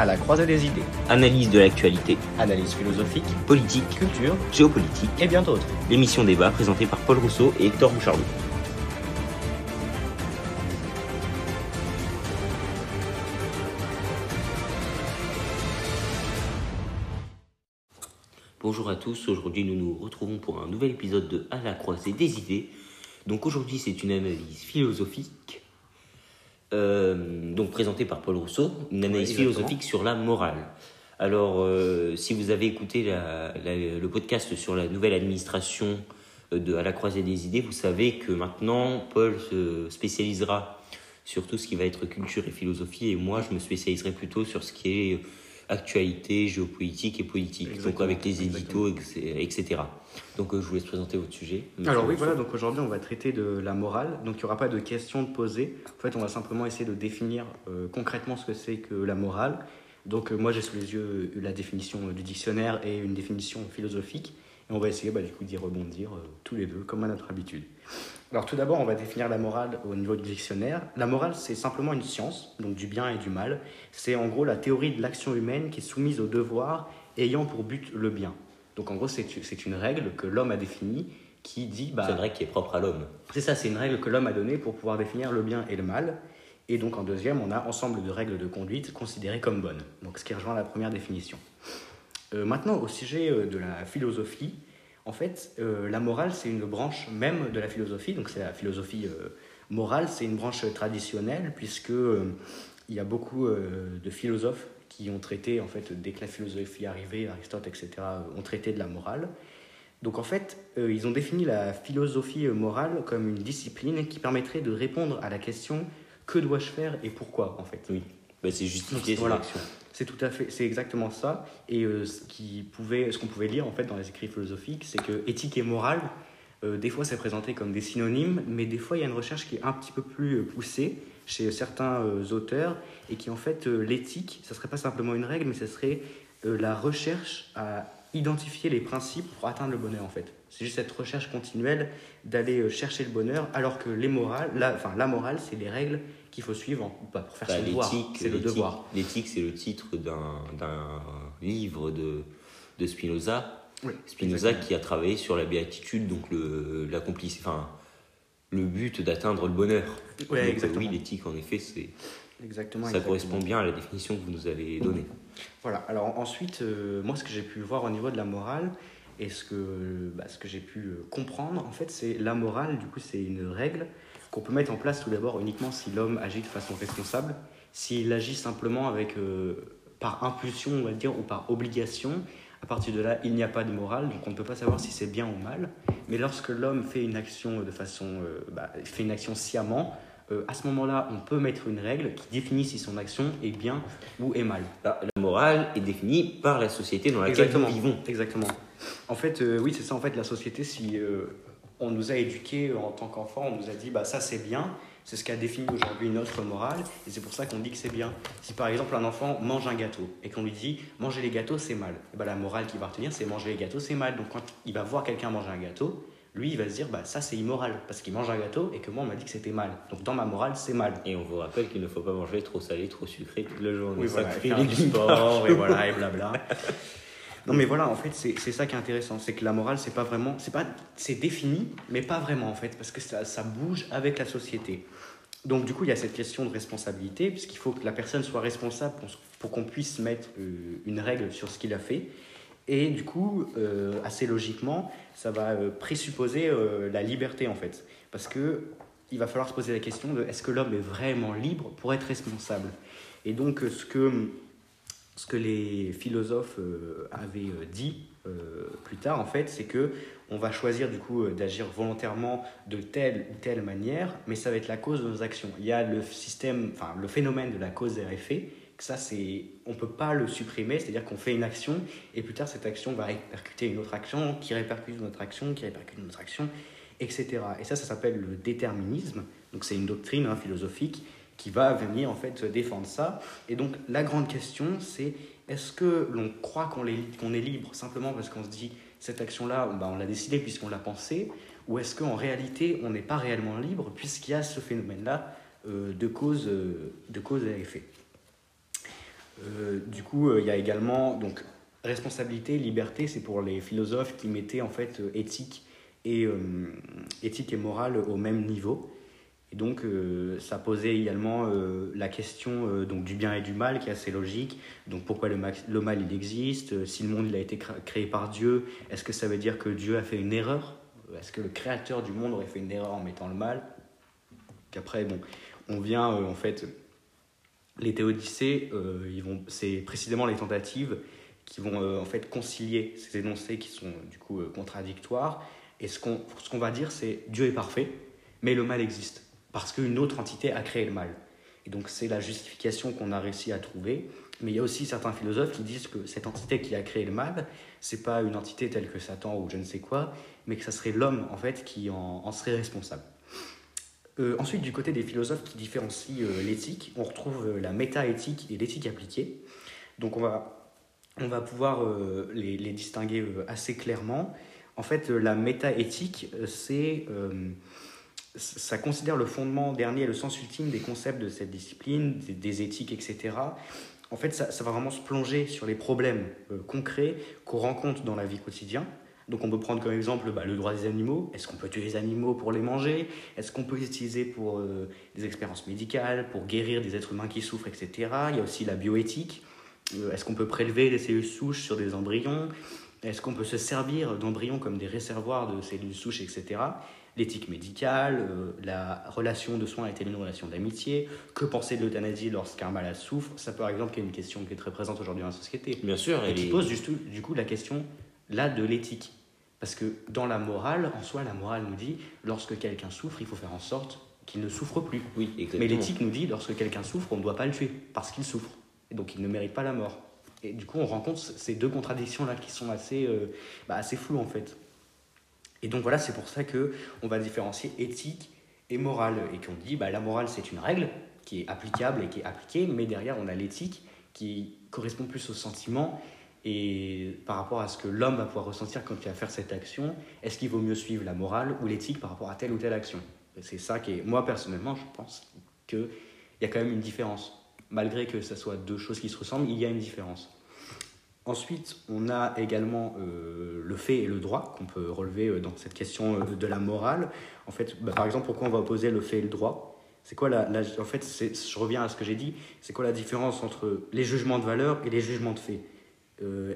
À la croisée des idées. Analyse de l'actualité, Analyse philosophique, politique, culture géopolitique. et bien d'autres. L'émission débat présentée par Paul Rousseau et Hector Bouchardon. Bonjour à tous, aujourd'hui nous nous retrouvons pour un nouvel épisode de À la croisée des idées. Donc aujourd'hui c'est une analyse philosophique, euh, donc présentée par Paul Rousseau, une analyse philosophique sur la morale. Alors euh, si vous avez écouté la- la- le podcast sur la nouvelle administration euh, de À la croisée des idées, vous savez que maintenant Paul se spécialisera sur tout ce qui va être culture et philosophie et moi je me spécialiserai plutôt sur ce qui est actualité, géopolitique et politique, donc avec les éditos, etc. Donc euh, je vous laisse présenter votre sujet. monsieur Alors oui, Rousseau. voilà, donc aujourd'hui on va traiter de la morale. Donc il n'y aura pas de questions de poser. En fait, on va simplement essayer de définir euh, concrètement ce que c'est que la morale. Donc euh, moi j'ai sous les yeux la définition du dictionnaire et une définition philosophique. Et on va essayer bah, du coup d'y rebondir euh, tous les deux, comme à notre habitude. Alors tout d'abord, on va définir la morale au niveau du dictionnaire. La morale, c'est simplement une science, donc du bien et du mal. C'est en gros la théorie de l'action humaine qui est soumise au devoir ayant pour but le bien. Donc en gros, c'est une règle que l'homme a définie qui dit... Bah, C'est une règle qui est propre à l'homme. c'est ça, c'est une règle que l'homme a donnée pour pouvoir définir le bien et le mal. Et donc en deuxième, on a ensemble de règles de conduite considérées comme bonnes. Donc ce qui rejoint la première définition. Euh, maintenant, au sujet euh, de la philosophie, en fait, euh, la morale, c'est une branche même de la philosophie. Donc c'est la philosophie euh, morale, c'est une branche traditionnelle puisque il y a beaucoup de philosophes qui ont traité, en fait, dès que la philosophie est arrivée, Aristote, etc., euh, ont traité de la morale. Donc en fait, euh, ils ont défini la philosophie euh, morale comme une discipline qui permettrait de répondre à la question que dois-je faire et pourquoi en fait? Oui. Bah, c'est justifier ses Voilà. C'est tout à fait, c'est exactement ça. Et euh, ce qui pouvait, ce qu'on pouvait lire en fait dans les écrits philosophiques, c'est que éthique et morale, euh, des fois c'est présenté comme des synonymes, mais des fois il y a une recherche qui est un petit peu plus poussée chez certains euh, auteurs et qui en fait euh, l'éthique, ça serait pas simplement une règle, mais ça serait euh, la recherche à identifier les principes pour atteindre le bonheur en fait. C'est juste cette recherche continuelle d'aller chercher le bonheur, alors que les morales, la, enfin la morale, c'est les règles qu'il faut suivre en- bah, pour faire Bah, son devoir. l'éthique, C'est le devoir. L'éthique, c'est le titre d'un livre de, de Spinoza. Oui, Spinoza exactement. qui a travaillé sur la béatitude, donc le, l'accompli- enfin, le but d'atteindre le bonheur. Ouais, Donc, euh, exactement. oui, l'éthique, en effet, c'est, Exactement. ça exactement. correspond bien à la définition que vous nous avez donnée. Voilà. Alors ensuite, euh, moi, ce que j'ai pu voir au niveau de la morale et ce que, bah, ce que j'ai pu euh, comprendre, en fait, c'est la morale. Du coup, c'est une règle qu'on peut mettre en place tout d'abord uniquement si l'homme agit de façon responsable. S'il agit simplement avec euh, par impulsion, on va dire, ou par obligation. À partir de là, il n'y a pas de morale, donc on ne peut pas savoir si c'est bien ou mal. Mais lorsque l'homme fait une action de façon, euh, bah, fait une action sciemment, euh, à ce moment-là, on peut mettre une règle qui définit si son action est bien ou est mal. La, la morale est définie par la société dans laquelle Exactement. nous vivons. Exactement. En fait, euh, oui, c'est ça. En fait, la société, si euh, on nous a éduqués en tant qu'enfant, on nous a dit, bah ça c'est bien. C'est ce qu'a défini aujourd'hui notre morale, et c'est pour ça qu'on dit que c'est bien. Si par exemple un enfant mange un gâteau et qu'on lui dit manger les gâteaux c'est mal, et bah, la morale qu'il va retenir c'est manger les gâteaux c'est mal. Donc quand il va voir quelqu'un manger un gâteau, lui il va se dire bah ça c'est immoral parce qu'il mange un gâteau et que moi on m'a dit que c'était mal. Donc dans ma morale c'est mal. Et on vous rappelle qu'il ne faut pas manger trop salé, trop sucré toute la journée. Oui, Ça voilà, crée faire du sport, et voilà, et blabla. Non, mais voilà, en fait, c'est ça qui est intéressant, c'est que la morale, c'est pas vraiment, c'est pas, c'est défini, mais pas vraiment en fait, parce que ça, ça bouge avec la société. Donc du coup, il y a cette question de responsabilité, puisqu'il faut que la personne soit responsable pour, qu'on puisse mettre euh, une règle sur ce qu'il a fait. Et du coup, euh, assez logiquement, ça va euh, présupposer la liberté en fait, parce que il va falloir se poser la question de est-ce que l'homme est vraiment libre pour être responsable? Et donc, ce que ce que les philosophes euh, avaient euh, dit euh, plus tard, en fait, c'est que on va choisir du coup d'agir volontairement de telle ou telle manière, mais ça va être la cause de nos actions. Il y a le système, enfin le phénomène de la cause et effet. que Ça, c'est, on peut pas le supprimer, c'est-à-dire qu'on fait une action et plus tard cette action va répercuter une autre action, qui répercute une autre action, qui répercute une autre action, etc. Et ça, ça s'appelle le déterminisme. Donc c'est une doctrine hein, philosophique qui va venir en fait défendre ça. Et donc la grande question, c'est est-ce que l'on croit qu'on est, libre simplement parce qu'on se dit cette action-là, bah, on l'a décidée puisqu'on l'a pensée, ou est-ce qu'en réalité on n'est pas réellement libre puisqu'il y a ce phénomène-là euh, de, cause, euh, de cause à effet Euh, du coup, euh, il y a également donc responsabilité, liberté, c'est pour les philosophes qui mettaient en fait éthique et éthique et morale au même niveau. Et donc, euh, ça posait également euh, la question euh, donc du bien et du mal, qui est assez logique. Donc, pourquoi le, ma- le mal il existe? Si le monde il a été cr- créé par Dieu, est-ce que ça veut dire que Dieu a fait une erreur? Est-ce que le créateur du monde aurait fait une erreur en mettant le mal? Qu'après, bon, on vient en fait les théodicées, ils c'est précisément les tentatives qui vont en fait concilier ces énoncés qui sont du coup contradictoires. Et ce qu'on ce qu'on va dire, c'est Dieu est parfait, mais le mal existe parce qu'une autre entité a créé le mal. Et donc c'est la justification qu'on a réussi à trouver. Mais il y a aussi certains philosophes qui disent que cette entité qui a créé le mal, c'est pas une entité telle que Satan ou je ne sais quoi, mais que ça serait l'homme en fait qui en, serait responsable. Euh, ensuite, du côté des philosophes qui différencient euh, l'éthique, on retrouve euh, la métaéthique et l'éthique appliquée. Donc on va, on va pouvoir euh, les, distinguer assez clairement. En fait, la métaéthique, c'est, ça considère le fondement dernier, le sens ultime des concepts de cette discipline, des, éthiques, etc. En fait, ça, ça va vraiment se plonger sur les problèmes euh, concrets qu'on rencontre dans la vie quotidienne. Donc on peut prendre comme exemple bah, le droit des animaux. Est-ce qu'on peut tuer les animaux pour les manger? Est-ce qu'on peut les utiliser pour euh, des expériences médicales, pour guérir des êtres humains qui souffrent, etc. Il y a aussi la bioéthique. Euh, Est-ce qu'on peut prélever des cellules souches sur des embryons? Est-ce qu'on peut se servir d'embryons comme des réservoirs de cellules souches, etc. L'éthique médicale, euh, la relation de soins est-elle une relation d'amitié Que penser de l'euthanasie lorsqu'un malade souffre Ça, par exemple, est une question qui est très présente aujourd'hui dans la société Bien sûr, et qui pose du coup la question là de l'éthique. Parce que dans la morale, en soi, la morale nous dit lorsque quelqu'un souffre, il faut faire en sorte qu'il ne souffre plus. Oui, exactement. Mais l'éthique nous dit lorsque quelqu'un souffre, on ne doit pas le tuer parce qu'il souffre. Et donc il ne mérite pas la mort. Et du coup, on rencontre ces deux contradictions-là qui sont assez, euh, bah, assez floues en fait. Et donc voilà, c'est pour ça que on va différencier éthique et morale. Et qu'on dit, bah, la morale, c'est une règle qui est applicable et qui est appliquée, mais derrière, on a l'éthique qui correspond plus au sentiment et par rapport à ce que l'homme va pouvoir ressentir quand il va faire cette action. Est-ce qu'il vaut mieux suivre la morale ou l'éthique par rapport à telle ou telle action? C'est ça qui est, moi personnellement, je pense qu'il y a quand même une différence. Malgré que ce soit deux choses qui se ressemblent, il y a une différence. Ensuite, on a également euh, le fait et le droit qu'on peut relever euh, dans cette question euh, de la morale. En fait, bah, par exemple, pourquoi on va opposer le fait et le droit? C'est quoi la, En fait, je reviens à ce que j'ai dit. C'est quoi la différence entre les jugements de valeur et les jugements de fait?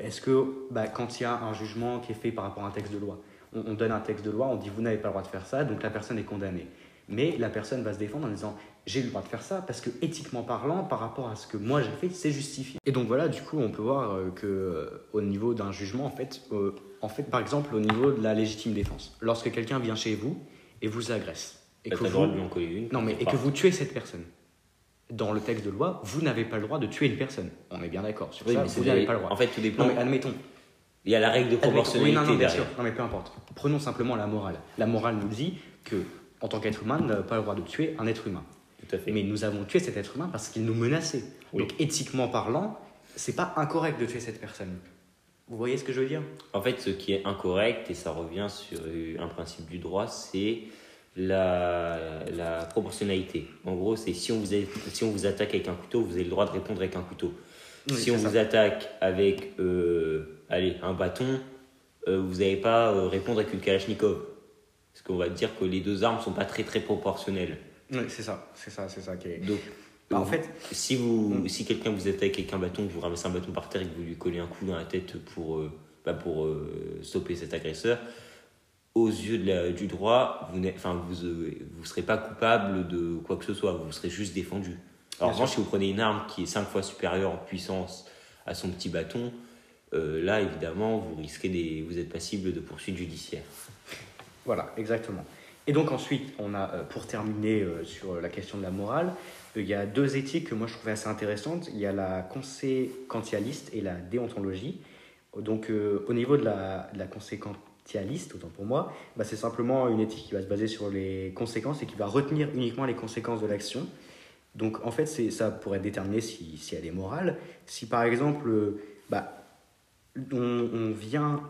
Est-ce que bah, quand il y a un jugement qui est fait par rapport à un texte de loi, on donne un texte de loi, on dit vous n'avez pas le droit de faire ça, donc la personne est condamnée. Mais la personne va se défendre en disant j'ai le droit de faire ça parce que éthiquement parlant, par rapport à ce que moi j'ai fait, c'est justifié. Et donc voilà, du coup, on peut voir euh, que euh, au niveau d'un jugement, en fait, euh, en fait, par exemple, au niveau de la légitime défense, lorsque quelqu'un vient chez vous et vous agresse, et Bah, que vous, droit de lui en coller une. non mais et que Enfin, vous tuez cette personne. Dans le texte de loi, vous n'avez pas le droit de tuer une personne. On est bien d'accord sur oui, ça. mais Vous n'avez pas le droit. En fait, tout dépend. Non mais admettons, Il y a la règle de proportionnalité oui, non, non, bien sûr. Non, mais peu importe. Prenons simplement la morale. La morale nous dit que, en tant qu'être humain, nous n'avons pas le droit de tuer un être humain. Tout à fait. Mais nous avons tué cet être humain parce qu'il nous menaçait. Oui. Donc, éthiquement parlant, c'est pas incorrect de tuer cette personne. Vous voyez ce que je veux dire? En fait, ce qui est incorrect, et ça revient sur euh, un principe du droit, c'est la, la proportionnalité. En gros, c'est si, on vous a- si on vous attaque avec un couteau, vous avez le droit de répondre avec un couteau. Oui, si on ça. vous attaque avec euh, allez, un bâton, euh, vous n'allez pas euh, répondre avec une Kalachnikov. Parce qu'on va dire que les deux armes sont pas très très proportionnelles. Oui, c'est ça. C'est ça, c'est ça qui est. Donc, Bah, en vous- fait, si, vous, si quelqu'un vous attaque avec un bâton, que vous ramassez un bâton par terre et que vous lui collez un coup dans la tête pour, euh, bah, pour euh, stopper cet agresseur, aux yeux de la- du droit, vous ne enfin, vous, euh, vous serez pas coupable de quoi que ce soit, vous serez juste défendu. En revanche, si vous prenez une arme qui est 5 fois supérieure en puissance à son petit bâton, euh, là, évidemment, vous risquez des, vous êtes passible de poursuites judiciaires. Voilà, exactement. Et donc ensuite, on a, euh, pour terminer euh, sur la question de la morale, euh, il y a deux éthiques que moi je trouvais assez intéressantes. Il y a la conséquentialiste et la déontologie. Donc au niveau de la, conséquentialiste, autant pour moi, bah, c'est simplement une éthique qui va se baser sur les conséquences et qui va retenir uniquement les conséquences de l'action. Donc en fait, ça pourrait déterminer si, si elle est morale. Si par exemple, bah, on, vient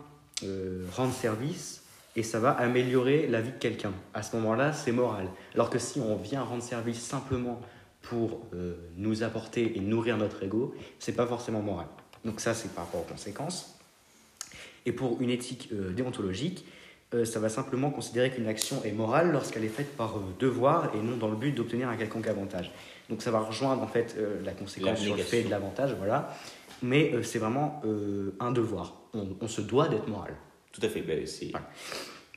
rendre service et ça va améliorer la vie de quelqu'un. À ce moment-là, c'est moral. Alors que si on vient rendre service simplement pour euh, nous apporter et nourrir notre ego, c'est pas forcément moral. Donc ça, c'est par rapport aux conséquences. Et pour une éthique euh, déontologique, euh, ça va simplement considérer qu'une action est morale lorsqu'elle est faite par devoir et non dans le but d'obtenir un quelconque avantage. Donc ça va rejoindre en fait la conséquence sur le fait de l'avantage, voilà. Mais c'est vraiment un devoir. On, se doit d'être moral. Tout à fait. Ben, c'est...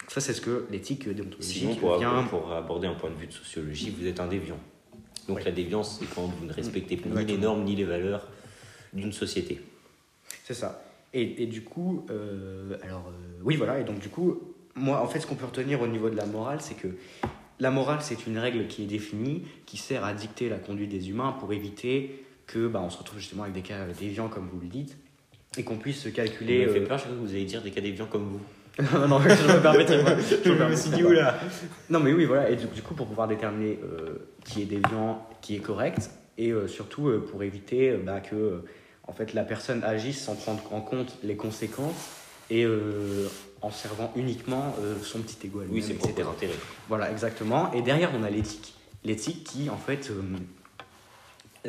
Ça, c'est ce que l'éthique déontologique Sinon, pour, vient... pour aborder un point de vue de sociologie, vous êtes un déviant. Donc la déviance, c'est quand vous ne respectez ni les normes ni les valeurs d'une société. C'est ça. Et, et, du coup, euh, alors euh, oui, voilà. Et donc du coup, moi, en fait, ce qu'on peut retenir au niveau de la morale, c'est que la morale, c'est une règle qui est définie, qui sert à dicter la conduite des humains pour éviter que, bah, on se retrouve justement avec des cas déviants, comme vous le dites, et qu'on puisse se calculer. Vous me fait peur, je que vous allez dire des cas déviants comme vous. non, je me permettrai pas. Je, me suis dit, oula. Non, mais oui, voilà. Et du, coup, pour pouvoir déterminer euh, qui est déviant, qui est correct, et euh, surtout euh, pour éviter bah, que en fait, la personne agisse sans prendre en compte les conséquences et en servant uniquement son petit égo Oui, c'est etc. Voilà, exactement. Et derrière, on a l'éthique. L'éthique qui, en fait,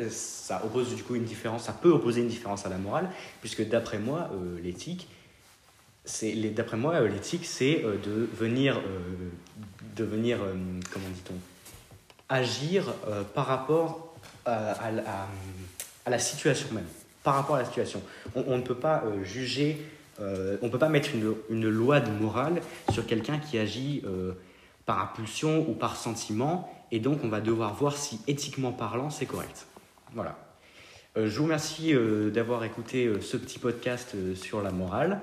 ça oppose du coup une différence, ça peut opposer une différence à la morale, puisque d'après moi, l'éthique, d'après moi, euh, l'éthique, c'est euh, de venir, euh, de venir comment dit-on, agir par rapport à, la situation même, par rapport à la situation. On, ne peut pas juger, on peut pas mettre une, loi de morale sur quelqu'un qui agit par impulsion ou par sentiment, et donc on va devoir voir si éthiquement parlant c'est correct. Voilà. je vous remercie d'avoir écouté ce petit podcast sur la morale.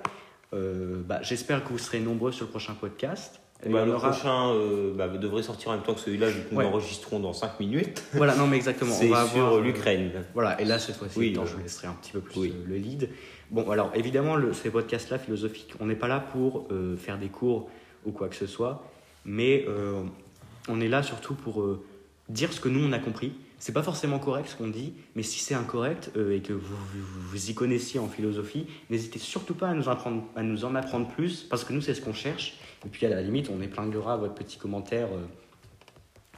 Euh, bah, j'espère que vous serez nombreux sur le prochain podcast. Bah, le prochain euh, bah, devrait sortir en même temps que celui-là, vu que nous enregistrons dans 5 minutes. Voilà, non, mais exactement. C'est sur euh, l'Ukraine. voilà, et là, cette fois-ci, oui, je vous laisserai un petit peu plus le lead. Bon, alors, évidemment, le, ces podcasts-là, philosophiques, on n'est pas là pour faire des cours ou quoi que ce soit, mais on est là surtout pour dire ce que nous, on a compris c'est pas forcément correct ce qu'on dit, mais si c'est incorrect euh, et que vous, vous, y connaissiez en philosophie, n'hésitez surtout pas à nous, apprendre, à nous en apprendre plus, parce que nous, c'est ce qu'on cherche. Et puis, à la limite, on épinglera votre petit commentaire euh,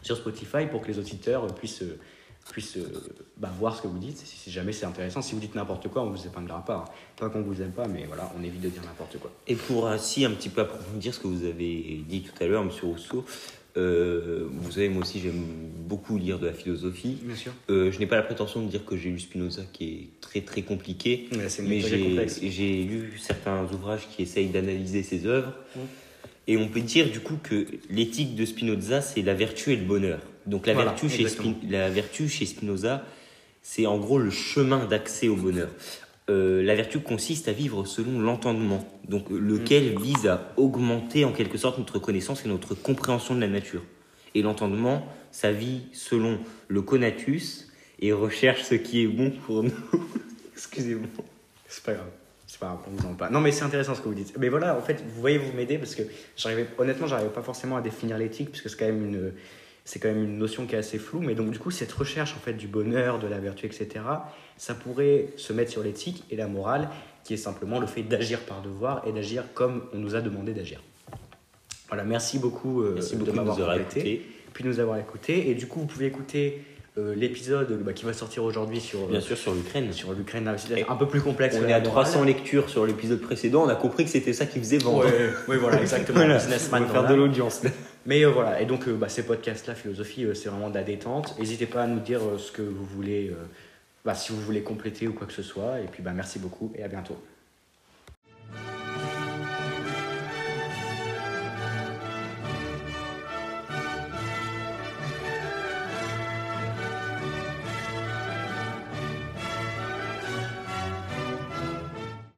sur Spotify pour que les auditeurs puissent, puissent bah, voir ce que vous dites, si, jamais c'est intéressant. Si vous dites n'importe quoi, on vous épinglera pas. Pas qu'on vous aime pas, mais voilà, on évite de dire n'importe quoi. Et pour ainsi un petit peu approfondir ce que vous avez dit tout à l'heure, M. Rousseau, euh, vous savez, moi aussi, j'aime beaucoup lire de la philosophie. Bien sûr. Euh, je n'ai pas la prétention de dire que j'ai lu Spinoza, qui est très très compliqué, mais, j'ai lu certains ouvrages qui essayent d'analyser ses œuvres. Et on peut dire du coup que l'éthique de Spinoza, c'est la vertu et le bonheur. Donc la, vertu, chez la vertu chez Spinoza, c'est en gros le chemin d'accès au bonheur. Euh, la vertu consiste à vivre selon l'entendement, donc lequel mm. vise à augmenter en quelque sorte notre connaissance et notre compréhension de la nature. Et l'entendement, ça vit selon le conatus et recherche ce qui est bon pour nous. Excusez-moi. C'est pas grave. C'est pas grave, on vous en pas. Non, mais c'est intéressant ce que vous dites. Mais voilà, en fait, vous voyez, vous m'aidez parce que j'arrivais, honnêtement, j'arrivais pas forcément à définir l'éthique puisque c'est quand même une, c'est quand même une notion qui est assez floue, mais donc du coup, cette recherche en fait du bonheur, de la vertu, etc., ça pourrait se mettre sur l'éthique et la morale, qui est simplement le fait d'agir par devoir et d'agir comme on nous a demandé d'agir. Voilà, merci beaucoup, euh, de m'avoir écouté, puis nous avoir écouté, et du coup, vous pouvez écouter euh, l'épisode bah, qui va sortir aujourd'hui sur bien sûr sur l'Ukraine. sur l'Ukraine un peu plus complexe on est à 300 lectures sur l'épisode précédent on a compris que c'était ça qui faisait vendre. Oui voilà exactement voilà, businessman faire de l'audience. Mais euh, voilà et donc euh, bah, ces podcasts là philosophie c'est vraiment de la détente. N'hésitez pas à nous dire ce que vous voulez bah, si vous voulez compléter ou quoi que ce soit. Et puis bah, merci beaucoup et à bientôt